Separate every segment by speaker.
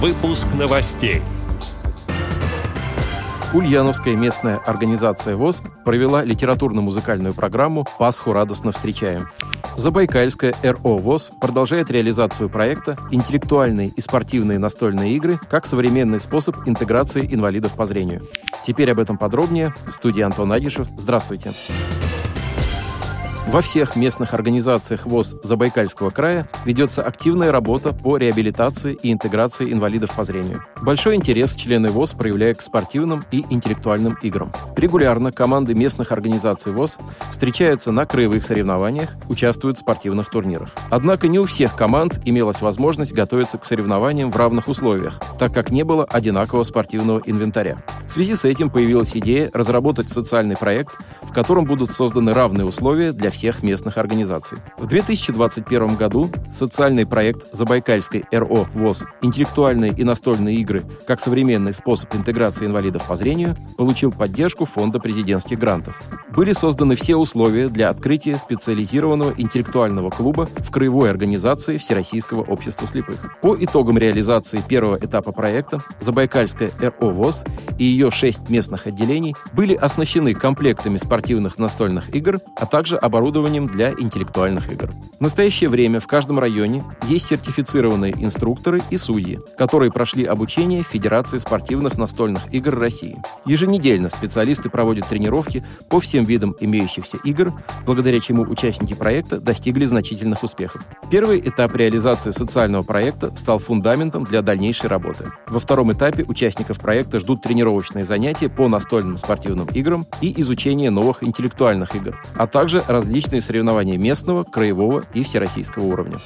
Speaker 1: Выпуск новостей.
Speaker 2: Ульяновская местная организация ВОЗ провела литературно-музыкальную программу «Пасху радостно встречаем». Забайкальская РО ВОЗ продолжает реализацию проекта «Интеллектуальные и спортивные настольные игры как современный способ интеграции инвалидов по зрению». Теперь об этом подробнее. В студии Антон Агишев. Здравствуйте. Здравствуйте. Во всех местных организациях ВОЗ Забайкальского края ведется активная работа по реабилитации и интеграции инвалидов по зрению. Большой интерес члены ВОЗ проявляют к спортивным и интеллектуальным играм. Регулярно команды местных организаций ВОЗ встречаются на краевых соревнованиях, участвуют в спортивных турнирах. Однако не у всех команд имелась возможность готовиться к соревнованиям в равных условиях, так как не было одинакового спортивного инвентаря. В связи с этим появилась идея разработать социальный проект, в котором будут созданы равные условия для всех местных организаций. В 2021 году социальный проект Забайкальской РО ВОЗ «Интеллектуальные и настольные игры как современный способ интеграции инвалидов по зрению» получил поддержку Фонда президентских грантов. Были созданы все условия для открытия специализированного интеллектуального клуба в краевой организации Всероссийского общества слепых. По итогам реализации первого этапа проекта Забайкальская РО ВОЗ и ее шесть местных отделений были оснащены комплектами спортивных настольных игр, а также оборудованием для интеллектуальных игр. В настоящее время в каждом районе есть сертифицированные инструкторы и судьи, которые прошли обучение в Федерации спортивных настольных игр России. Еженедельно специалисты проводят тренировки по всем видам имеющихся игр, благодаря чему участники проекта достигли значительных успехов. Первый этап реализации социального проекта стал фундаментом для дальнейшей работы. Во втором этапе участников проекта ждут тренировочные занятия по настольным спортивным играм и изучение новых интеллектуальных игр, а также различные соревнования местного, краевого и всероссийского уровня.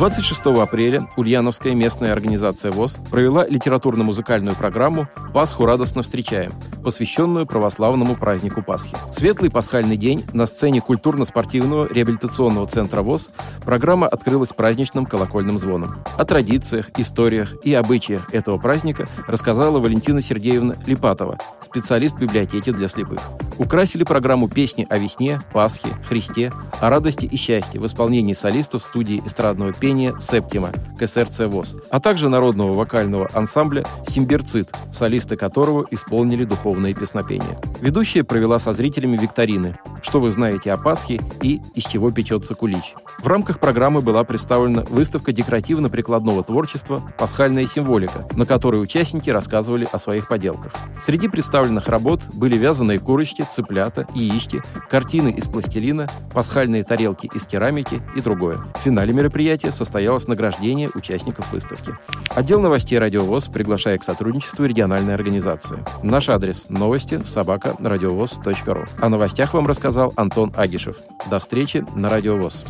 Speaker 2: 26 апреля Ульяновская местная организация ВОЗ провела литературно-музыкальную программу «Пасху радостно встречаем», посвященную православному празднику Пасхи. Светлый пасхальный день на сцене культурно-спортивного реабилитационного центра ВОЗ программа открылась праздничным колокольным звоном. О традициях, историях и обычаях этого праздника рассказала Валентина Сергеевна Липатова, специалист библиотеки для слепых. Украсили программу песни о весне, Пасхе, Христе, о радости и счастье в исполнении солистов студии эстрадного пения «Септима» КСРЦ ВОЗ, а также народного вокального ансамбля «Симбирцит», солисты которого исполнили духовные песнопения. Ведущая провела со зрителями викторины «Что вы знаете о Пасхе» и «Из чего печется кулич». В рамках программы была представлена выставка декоративно-прикладного творчества «Пасхальная символика», на которой участники рассказывали о своих поделках. Среди представленных работ были вязаные курочки, цыплята, яички, картины из пластилина, пасхальные тарелки из керамики и другое. В финале мероприятия состоялось награждение участников выставки. Отдел новостей «Радиовоз» приглашает к сотрудничеству региональной организации. Наш адрес – новости собака радиовоз.ру. О новостях вам рассказал Антон Агишев. До встречи на «Радиовоз».